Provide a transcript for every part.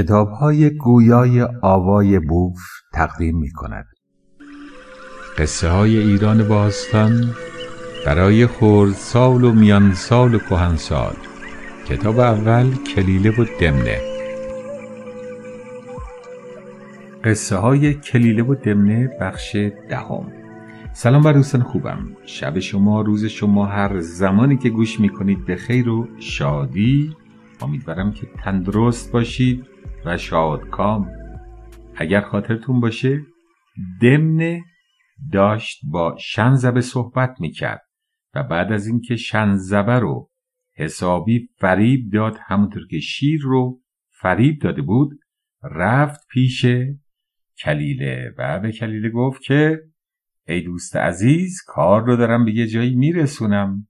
کتاب های گویای آوای بوف تقدیم می کند قصه های ایران باستان برای سال و میان سال و سال. کتاب اول کلیله و دمنه. قصه های کلیله و دمنه بخش دهم. سلام بر دوستان خوبم. شب شما روز شما هر زمانی که گوش می‌کنید به خیر و شادی. امیدوارم که تندرست باشید. و شادکام. اگر خاطرتون باشه دمنه داشت با شنزبه صحبت می‌کرد و بعد از اینکه شنزبه رو حسابی فریب داد همونطور که شیر رو فریب داده بود رفت پیش کلیله و به کلیله گفت که ای دوست عزیز کار رو دارم به یه جایی میرسونم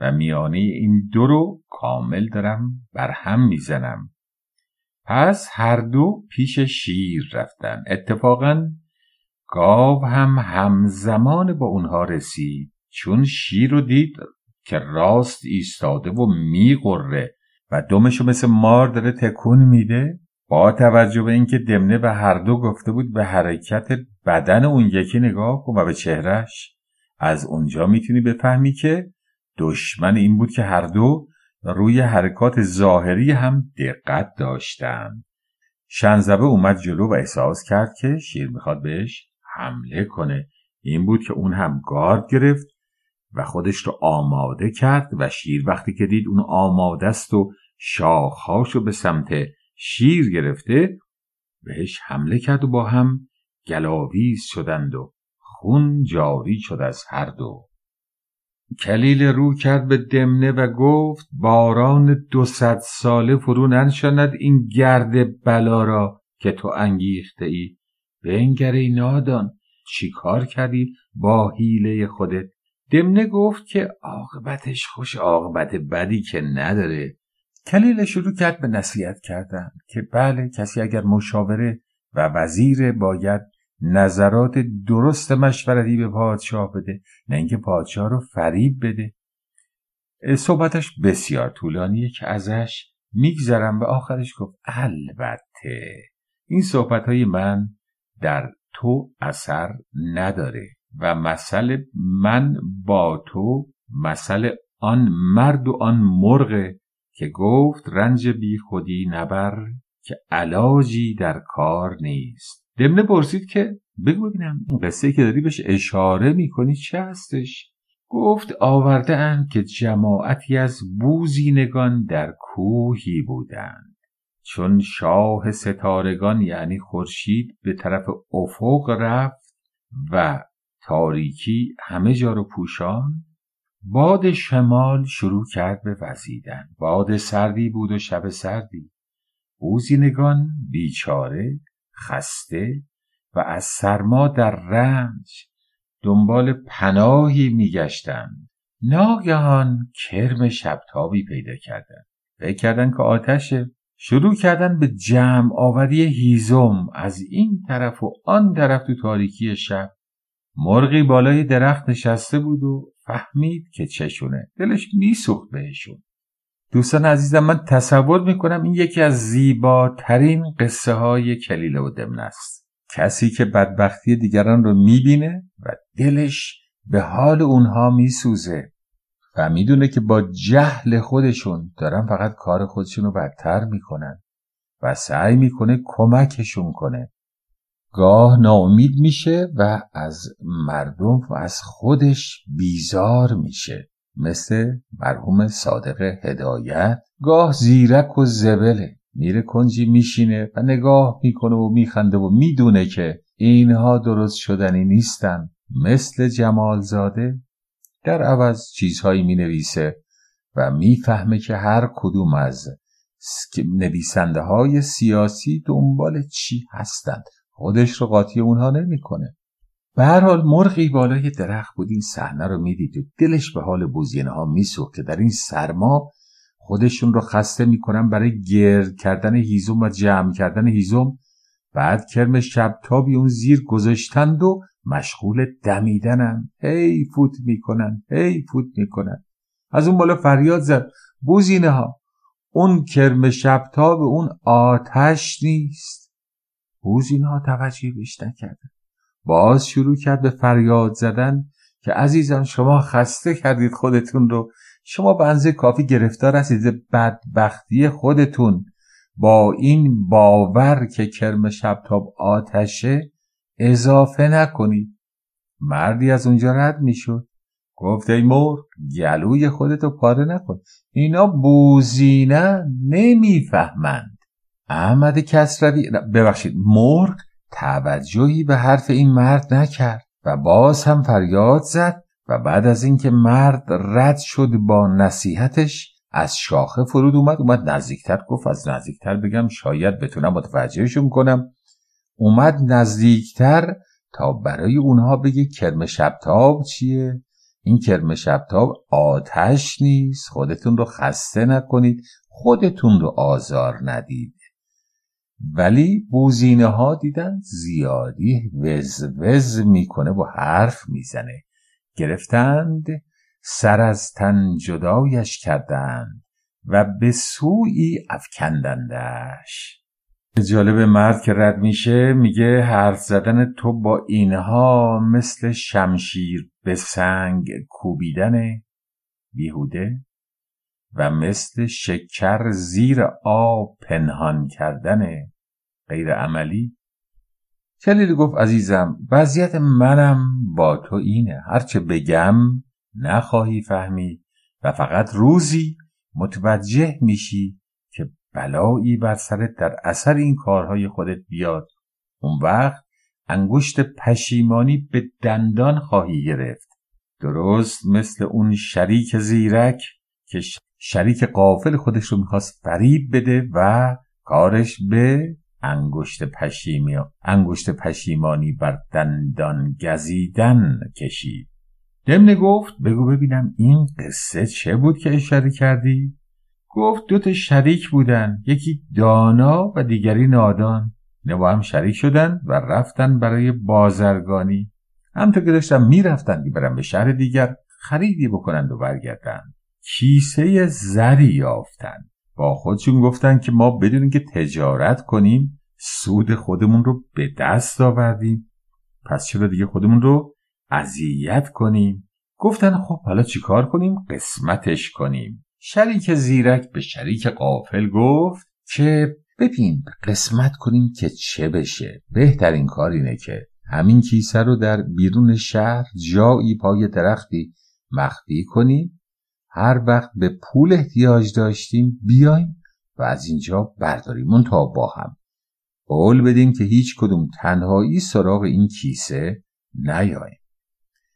و میانه این دو رو کامل دارم بر هم می‌زنم. پس هر دو پیش شیر رفتن. اتفاقا گاو هم همزمان با اونها رسید چون شیر رو دید که راست ایستاده و میقره و دمشو مثل مار داره تکون میده. با توجه به اینکه دمنه به هر دو گفته بود به حرکت بدن اون یکی نگاه کن و به چهرش از اونجا می‌تونی بفهمی که دشمن این بود که هر دو روی حرکات ظاهری هم دقت داشتند. شنزبه اومد جلو و احساس کرد که شیر می‌خواد بهش حمله کنه. این بود که اون هم گارد گرفت و خودش رو آماده کرد و شیر وقتی که دید اون آماده است و شاخهاشو به سمت شیر گرفته بهش حمله کرد و با هم گلاویز شدند و خون جاری شد از هر دو. کلیل رو کرد به دمنه و گفت باران دو ساله فرو ننشاند این گرد بلا را که تو انگیخته ای بنگر ای نادان چی کار کردی با حیله خودت؟ دمنه گفت که عاقبتش خوش عاقبت بدی که نداره. کلیل شروع کرد به نصیحت کردن که بله کسی اگر مشاوره و وزیر باید نظرات درست مشورتی به پادشاه بده نه اینکه پادشاه رو فریب بده. صحبتش بسیار طولانیه که ازش میگذرم. به آخرش گفت البته این صحبت های من در تو اثر نداره و مثل من با تو مثل آن مرد و آن مرغ که گفت رنج بی خودی نبر که علاجی در کار نیست. دمنه پرسید که بگو ببینم این قصه که داری بهش اشاره می‌کنی چه هستش؟ گفت آورده اند که جماعتی از بوزینگان در کوهی بودند. چون شاه ستارگان یعنی خورشید به طرف افق رفت و تاریکی همه جا رو پوشان باد شمال شروع کرد به وزیدن. باد سردی بود و شب سردی. بوزینگان بیچاره خسته و از سرما در رنج دنبال پناهی میگشتند. ناگهان کرم شبتابی پیدا کردند. فکر کردن که آتشه شروع کردن به جمع آوری هیزم از این طرف و آن طرف تو تاریکی شب مرغی بالای درخت نشسته بود و فهمید که چشونه دلش میسوخت بهشون. دوستان عزیزم من تصور می‌کنم این یکی از زیباترین قصه های کلیله و دمن است. کسی که بدبختی دیگران رو می‌بینه و دلش به حال اونها میسوزه و می‌دونه که با جهل خودشون دارن فقط کار خودشون رو بدتر می‌کنن و سعی می‌کنه کمکشون کنه. گاه ناامید میشه و از مردم و از خودش بیزار میشه. مثل مرحوم صادق هدایت گاه زیرک و زبله. میره کنجی میشینه و نگاه می‌کنه و میخنده و می‌دونه که اینها درست شدنی نیستن. مثل جمالزاده در عوض چیزهایی می‌نویسه و می‌فهمه که هر کدوم از نویسنده های سیاسی دنبال چی هستند. خودش رو قاطی اونها نمی‌کنه. به هر حال مرغی بالای درخت بود. این صحنه رو می‌دید و دلش به حال بوزینه ها میسوخت که در این سرما خودشون رو خسته می‌کنن برای گرد کردن هیزم و جمع کردن هیزم. بعد کرم شب تابی اون زیر گذاشتند و مشغول دمیدنن. هی فوت می‌کنن هی فوت می‌کنن. از اون بالا فریاد زد. بوزینه ها اون کرم شبتاب اون آتش نیست. بوزینها توجهی بهش نکرده باز شروع کرد به فریاد زدن که عزیزان شما خسته کردید خودتون رو. شما بنزه کافی گرفتار هستید. بدبختی خودتون. با این باور که کرم شبتاب آتشه اضافه نکنید. مردی از اونجا رد می‌شد. گفت ای مور گلوی خودتو پاره نکن. اینا بوزینه نمی‌فهمند. احمد کسروی ببخشید مرغ توجهی به حرف این مرد نکرد و باز هم فریاد زد و بعد از اینکه مرد رد شد با نصیحتش از شاخه فرود اومد اومد نزدیکتر گفت از نزدیکتر بگم شاید بتونم متوجهشون کنم. اومد نزدیکتر تا برای اونها بگه کرم شبتاب چیه؟ این کرم شبتاب آتش نیست خودتون رو خسته نکنید خودتون رو آزار ندید. ولی بوزینه ها دیدن زیادی وز وز می‌کنه و حرف می‌زنه. گرفتند سر از تن جدایش کردند و به سوی افکندندش. جالب مرد که رد میشه میگه حرف زدن تو با اینها مثل شمشیر به سنگ کوبیدن بیهوده. و مثل شکر زیر آب پنهان کردن غیر عملی؟ کلیل گفت عزیزم وضعیت منم با تو اینه. هرچه بگم نخواهی فهمید و فقط روزی متوجه میشی که بلایی بر سرت در اثر این کارهای خودت بیاد. اون وقت انگشت پشیمانی به دندان خواهی گرفت. درست مثل اون شریک زیرک که شریک قافل خودش رو می‌خواست فریب بده و کارش به انگشت پشیمی انگشت پشیمانی بر دندان گزیدن کشید. دمنه گفت بگو ببینم این قصه چه بود که اشاره کردی؟ گفت دوتا شریک بودن یکی دانا و دیگری نادان. نه با هم شریک شدن و رفتن برای بازرگانی. همطور که داشتن می‌رفتن که برن به شهر دیگر خریدی بکنند و برگردن. کیسه زری یافتن. با خودشون گفتن که ما بدونیم که تجارت کنیم سود خودمون رو به دست آوردیم. پس چرا دیگه خودمون رو اذیت کنیم؟ گفتن خب حالا چیکار کنیم؟ قسمتش کنیم. شریک زیرک به شریک قافل گفت که ببین قسمت کنیم که چه بشه. بهترین کار اینه که همین کیسه رو در بیرون شهر جایی پای درختی مخفی کنیم هر وقت به پول احتیاج داشتیم بیایم و از اینجا برداریم تا با هم. قول بدیم که هیچ کدوم تنهایی سراغ این کیسه نیاییم.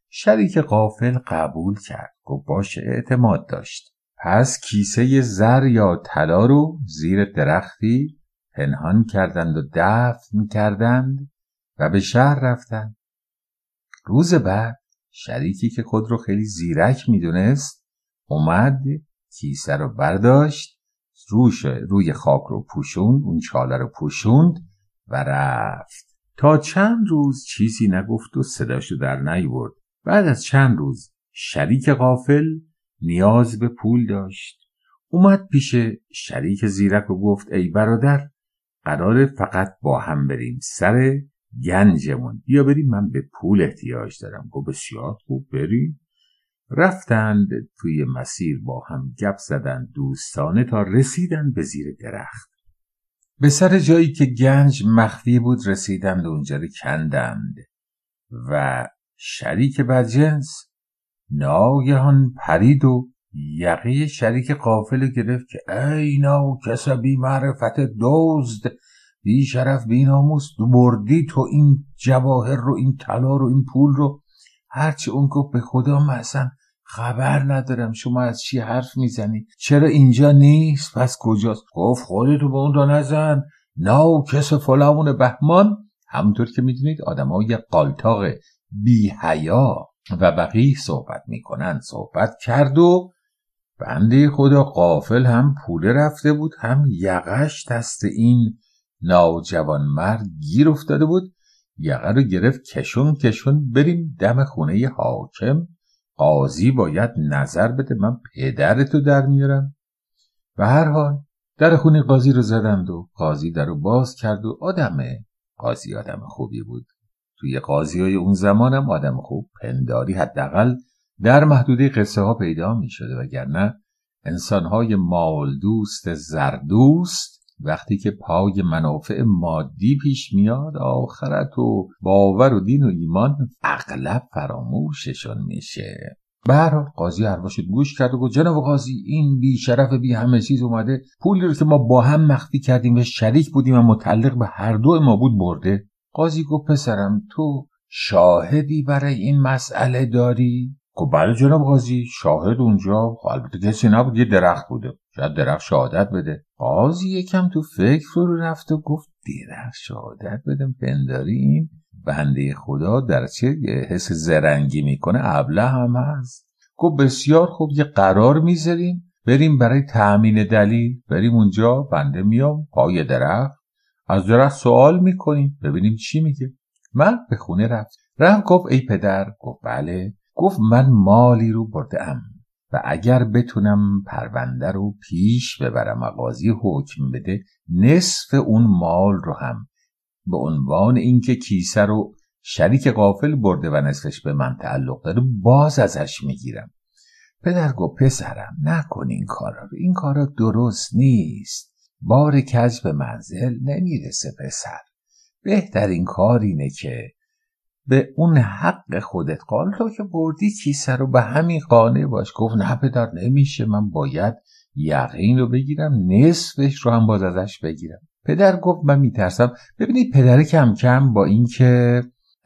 شریک قافل قبول کرد گفت باشه اعتماد داشت. پس کیسه زر یا طلا رو زیر درختی پنهان کردند و دفن کردند و به شهر رفتند. روز بعد شریکی که خود رو خیلی زیرک می‌دونست اومد کیسه رو برداشت روش روی خاک رو پوشوند اون چاله رو پوشوند و رفت. تا چند روز چیزی نگفت و صداشو در نیورد. بعد از چند روز شریک غافل نیاز به پول داشت. اومد پیش شریک زیرک و گفت ای برادر قرار فقط با هم بریم سر گنجمون. بیا بریم من به پول احتیاج دارم. گفت بسیار خوب بریم. رفتند توی مسیر با هم گپ زدند دوستانه تا رسیدند به زیر درخت. به سر جایی که گنج مخفی بود رسیدند و اونجا رو کندند و شریک بدجنس ناگهان پرید و یقه شریک قافل گرفت که ای ناو کسبی معرفت دزد بی شرف بی ناموس بردی تو این جواهر رو این طلا رو این پول رو. هرچی اون گفت به خدا مثلا خبر ندارم. شما از چی حرف می‌زنی؟ چرا اینجا نیست؟ پس کجاست؟ گفت خودتو به اون را نزن. ناو کس فلامون بهمان. همونطور که می‌دونید آدمای قالتاق بی حیا و بقیه صحبت می‌کنن. صحبت کرد و بنده خدا قافل هم پوله رفته بود هم یقش دست این ناجوان مرد گیر افتاده بود. یقه رو گرفت کشون کشون بریم دم خونه حاکم. قاضی باید نظر بده من پدرتو در میارم. و هر حال در خونه قاضی رو زدند و قاضی در رو باز کرد و آدمه قاضی آدم خوبی بود. توی قاضی های اون زمانم آدم خوب پنداری حداقل در محدوده قصه ها پیدا می شده وگرنه انسان های مال دوست زردوست وقتی که پای منافع مادی پیش میاد آخرت و باور و دین و ایمان اغلب فراموششون میشه. هر حال قاضی حرفاشو گوش کرد و گفت جناب قاضی این بی شرف بی همه چیز اومده. پولی رو که ما با هم مخفی کردیم و شریک بودیم و متعلق به هر دو ما بود برده. قاضی گفت پسرم تو شاهدی برای این مسئله داری؟ گفت بله جناب قاضی شاهد اونجا. خب البته کسی نبود یه درخت بوده. شاید درخت شهادت بده. قاضی یکم تو فکر رو رفت و گفت درخت شهادت بدم پنداری بنده خدا در چه حس زرنگی می‌کنه؟ ابله هم هست. گفت بسیار خوب یه قرار می‌ذاریم. بریم برای تأمین دلیل. بریم اونجا بنده میام پای درخت. از درخت سوال می‌کنیم ببینیم چی میگه. من به خونه رفت رفت گفت ای پدر. گفت بله. گفت من مالی رو برده ام و اگر بتونم پرونده رو پیش ببرم و قاضی حکم بده نصف اون مال رو هم. به عنوان اینکه کیسه رو شریک قافل برده و نصفش به من تعلق داره باز ازش می‌گیرم. پدر گفت پسرم نکن این کارا رو. این کارا درست نیست. بار کج به منزل نمی‌رسه پسر. بهترین کار اینه که به اون حق خودت. قال تو که بردی کیسه رو به همین قانع باش. گفت نه پدر نمیشه. من باید یقین رو بگیرم نصفش رو هم باز ازش بگیرم. پدر گفت من میترسم. ببینید پدر کم کم با اینکه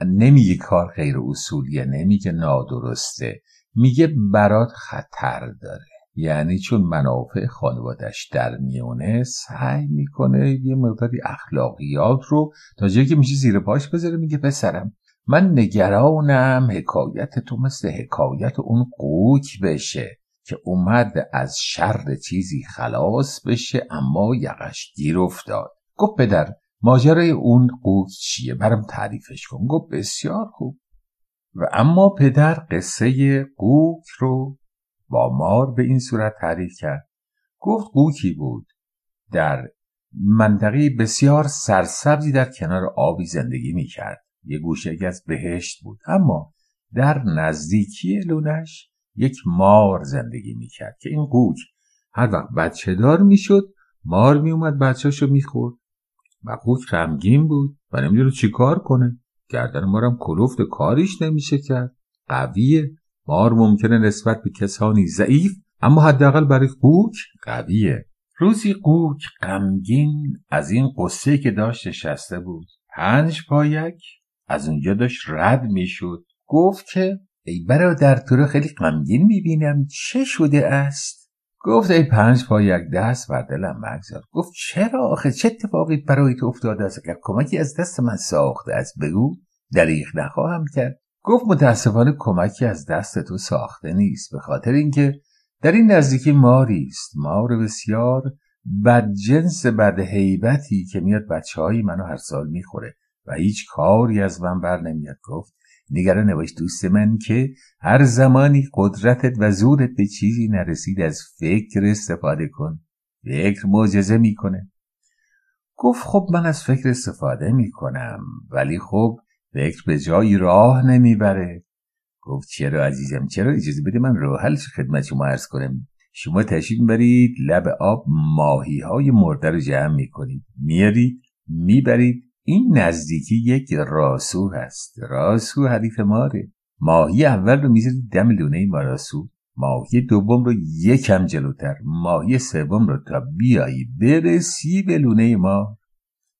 نمیگه کار غیر اصولیه نمیگه نادرسته میگه برات خطر داره. یعنی چون منافع خانوادش در میونه سعی می‌کنه یه مقداری اخلاقیات رو تا جایی که میشه زیر پاش بذاره میگه پسرم من نگرانم حکایت تو مثل حکایت اون قوک بشه که اومد از شر چیزی خلاص بشه اما یقش گیر افتاد. گفت پدر ماجرای اون قوک چیه؟ برم تعریفش کن. گفت بسیار خوب. و اما پدر قصه قوک رو با مار به این صورت تعریف کرد. گفت قوکی بود. در منطقه بسیار سرسبزی در کنار آبی زندگی می کرد یه گوشه از بهشت بود. اما در نزدیکی لونش یک مار زندگی می کرد که این قوک هر وقت بچه دار می شد مار می اومد بچهشو می خورد و قوک غمگین بود و نمی‌دونه چی کار کنه. گردن مارم کلوفت کاریش نمیشه کرد. قویه. مار ممکنه نسبت به کسانی ضعیف اما حداقل برای قوک قویه. روزی قوک غمگین از این قصه که داشت نشسته بود. پنج پایک از اونجا داشت رد می‌شد. گفت که ای برادر تو رو خیلی غمگین می‌بینم. چه شده است؟ گفت ای پنج پای یک دست بر دلم مگذار. گفت چرا آخه؟ چه اتفاقی برای تو افتاده است؟ اگر کمکی از دست من ساخته است بگو. دریغ نخواهم کرد. گفت متاسفانه کمکی از دست تو ساخته نیست به خاطر اینکه در این نزدیکی ماری است. مار بسیار بد جنس بد حیبتی که میاد بچه های منو هر سال می‌خوره. و هیچ کاری از من بر نمیاد. گفت نگران نباش دوست من که هر زمانی قدرتت و زورت به چیزی نرسید از فکر استفاده کن. فکر معجزه می‌کنه. گفت خب من از فکر استفاده می‌کنم ولی خب فکر به جایی راه نمی‌بره. گفت چرا عزیزم؟ چرا اجازه بده من حل خدمت شما عرض کنم؟ شما تشریف برید لب آب ماهی های مرده رو جمع می‌کنید. میارید می‌برید این نزدیکی یک راسو هست. راسو حریف ماره ماهی اول رو می‌ذارید دم لونه ماراسو ماهی دوم رو یکم جلوتر. ماهی سوم رو تا بیایی برسی به لونه ما.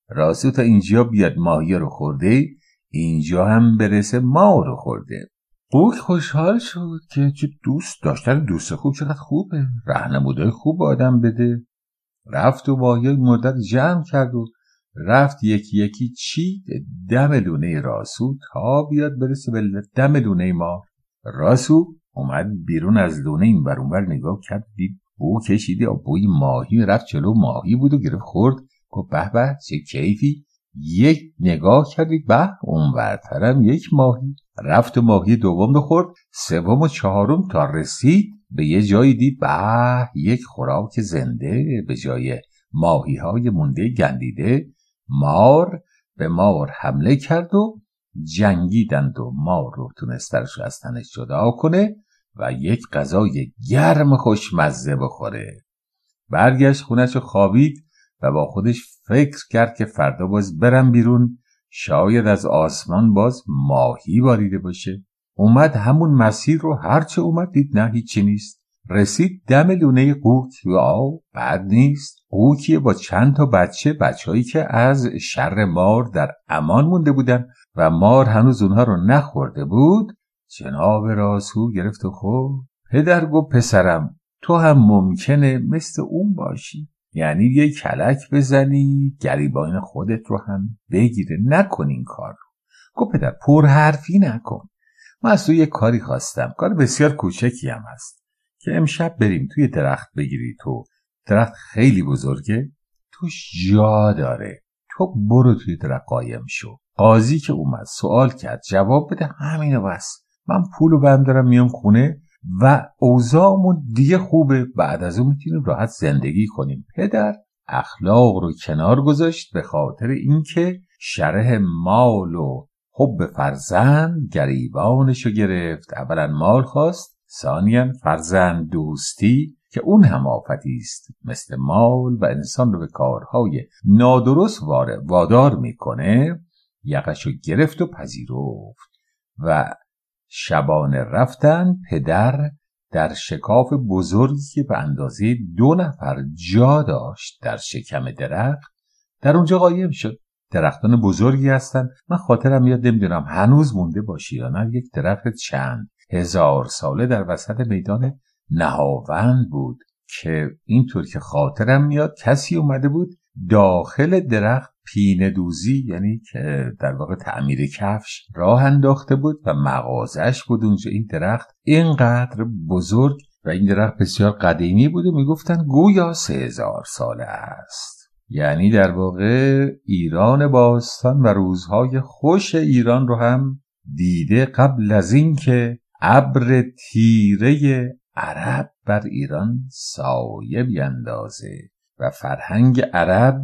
راسو تا اینجا بیاد ماهی رو خورده اینجا هم برسه ما رو خورده. بوک خوشحال شد که چه دوست داشتن دوست خوب چقدر خوبه. رهنمودای خوب آدم بده. رفت و ماهی مردد جمع کرد و رفت یکی یکی چی؟ دم لونه راسو تا بیاد برسه به دم لونه ما. راسو اومد بیرون از لونه این برونور نگاه کرد دید بو کشیده و بوی ماهی رفت چلو ماهی بود و گرفت خورد. گفت به به چه کیفی؟ یک نگاه کردید به اون برترم یک ماهی. رفت و ماهی دوم رو خورد سوم و چهارم تا رسید. به یه جایی دید به یک خوراک زنده به جای ماهی های مونده گندیده. مار به مار حمله کرد و جنگیدند و مار رو تونسترش از تنش جدا کنه و یک غذای گرم خوشمزه بخوره. برگشت خونش خوابید و با خودش فکر کرد که فردا باز برم بیرون. شاید از آسمان باز ماهی باریده باشه. اومد همون مسیر رو هرچه اومد دید نه هیچی نیست. رسید دم لونه قوک و بد نیست. قوکیه با چند تا بچه بچههایی که از شر مار در امان مونده بودن و مار هنوز اونها رو نخورده بود جناب راسو گرفت و خب پدر گفت پسرم تو هم ممکنه مثل اون باشی. یعنی یه کلک بزنی گریبان خودت رو هم بگیره. نکن این کار رو. گفت پدر پرحرفی نکن. من از تو یه کاری خواستم. کار بسیار کوچکی هم هست. که امشب بریم توی درخت بگیری. تو درخت خیلی بزرگه. توش جا داره. تو برو توی درخت قایم شو. قاضی که اومد سوال کرد. جواب بده. همینو بس. من پولو بهم دارم میام خونه و اوضاعمون دیگه خوبه. بعد از اون می‌تونیم راحت زندگی کنیم. پدر اخلاق رو کنار گذاشت به خاطر اینکه شرح مال و حب فرزند گریبانشو گرفت. اولا مال خواست. ثانیا فرزند دوستی که اون هم آفتی است. مثل مال و انسان رو به کارهای نادرست وادار می‌کنه یقش رو گرفت و پذیرفت و شبانه رفتن پدر در شکاف بزرگی که به اندازه دو نفر جا داشت در شکم درخت در اونجا قایم شد. درختان بزرگی هستن. من خاطرم یاد نمی‌دونم هنوز مونده باشی یا نه. یک درخت چند هزار ساله در وسط میدان نهاوند بود که اینطور که خاطرم میاد کسی اومده بود داخل درخت پینه دوزی یعنی که در واقع تعمیر کفش راه انداخته بود و مغازش بود اونجا. این درخت اینقدر بزرگ و این درخت بسیار قدیمی بود و می‌گفتن گویا سه هزار ساله است. یعنی در واقع ایران باستان و روزهای خوش ایران رو هم دیده قبل از اینکه ابر تیره عرب بر ایران سایه بیندازه و فرهنگ عرب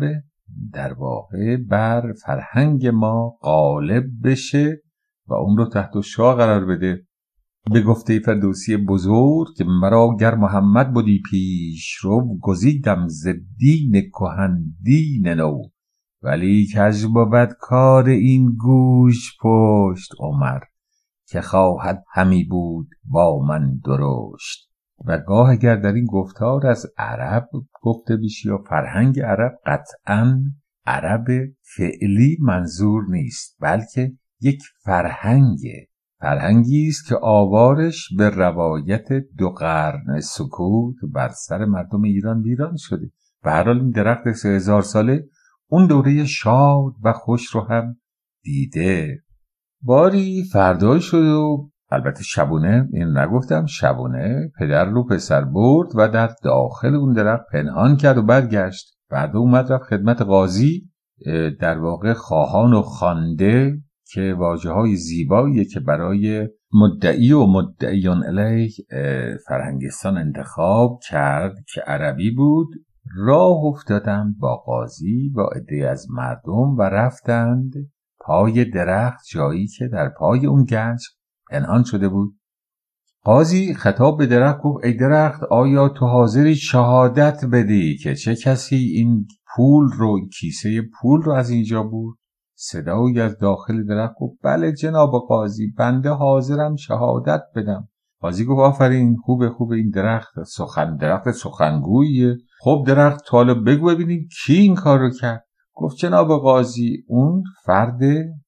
در واقع بر فرهنگ ما غالب بشه و اون رو تحت شاه قرار بده. به گفته فردوسی بزرگ که مرا گر محمد بودی پیش رو گزیدم ز دین کهن دین نو. ولی کج بود کار این گوش پشت عمر که خواهد همی بود با من درشت. و گاه اگر در این گفتار از عرب گفته بشی یا فرهنگ عرب قطعا عرب فعلی منظور نیست بلکه یک فرهنگ فرهنگی است که آوارش به روایت دو قرن سکوت بر سر مردم ایران ویران شده. و هر حال این درخت سه هزار ساله اون دوره شاد و خوش رو هم دیده. باری فردای شد و البته شبونه این نگفتم شبونه پدر رو پسر برد و در داخل اون درخت پنهان کرد و برگشت. بعد اومد رفت خدمت قاضی در واقع خواهان و خانده که واجه های زیباییه که برای مدعی و مدعیان علیه فرهنگستان انتخاب کرد که عربی بود. راه افتادند با قاضی با عده از مردم و رفتند پای درخت جایی که در پای اون گنج پنهان شده بود. قاضی خطاب به درخت گفت ای درخت آیا تو حاضری شهادت بدی که چه کسی این پول رو کیسه پول رو از اینجا بود صدایی از داخل درخت گفت بله جناب قاضی بنده حاضرم شهادت بدم. قاضی گفت آفرین خوبه خوبه این درخت سخن درخت سخنگوییه. خب درخت حالا بگو ببینیم کی این کار رو کرد. گفت جناب قاضی اون فرد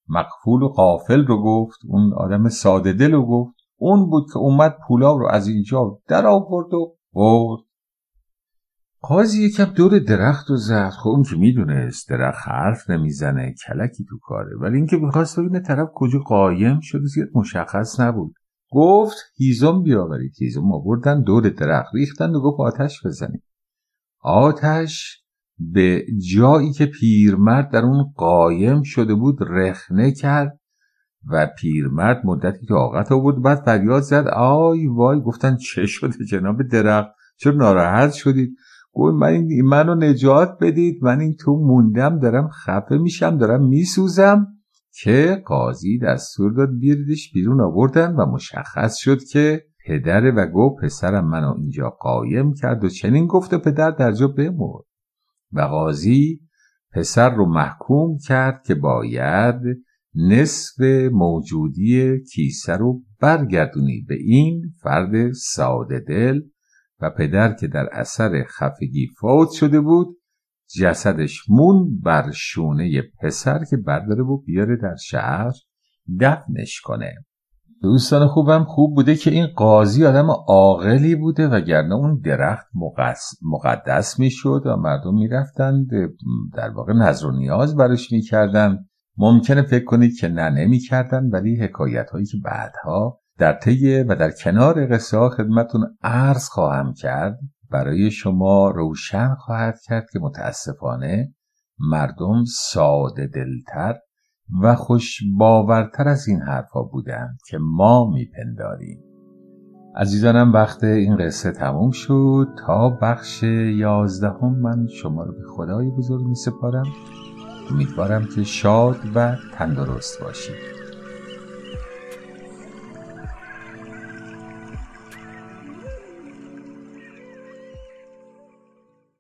مقفول و قافل رو گفت اون آدم ساده دل رو گفت اون بود که اومد پولا رو از اینجا در آورد و برد. قاضی یکم دور درخت رو زد. خب اون که می‌دونست درخت حرف نمی‌زنه کلکی تو کاره. ولی اینکه می‌خواست ببینه طرف کجا قایم شده زیاد مشخص نبود. گفت هیزم بیاورید. هیزم آوردن دور درخت. ریختن و گفت آتش بزنید. آتش به جایی که پیرمرد در اون قایم شده بود رخنه کرد و پیرمرد مدتی طاقت آورد بعد فریاد زد. آی وای گفتن چه شده جناب درخت؟ چرا ناراحت شدید؟ گفت من این منو نجات بدید. من این تو موندم دارم خفه میشم دارم میسوزم. که قاضی دستور داد بیردش بیرون آوردن و مشخص شد که پدره و گفت پسرم منو اینجا قایم کرد و چنین گفت و پدر در جا بمرد. و قاضی پسر رو محکوم کرد که باید نصف موجودی کیسه رو برگردونی. به این فرد ساده دل و پدر که در اثر خفگی فوت شده بود جسدش مون بر شونه پسر که برداره و بیاره در شهر دفنش کنه. دوستان خوبم خوب بوده که این قاضی آدم عاقلی بوده وگرنه اون درخت مقدس می‌شد و مردم می‌رفتند در واقع نظر و نیاز برش می‌کردن. ممکنه فکر کنید که نه نمی‌کردن ولی حکایت هایی که بعدها در طی و در کنار قصه خدمتون عرض خواهم کرد. برای شما روشن خواهد کرد که متاسفانه مردم ساده دلتر و خوش باورتر از این حرفا بودند که ما میپنداریم. عزیزانم وقت این قصه تموم شد. تا بخش یازدهم من شما رو به خدای بزرگ می سپارم امیدوارم که شاد و تندرست باشید.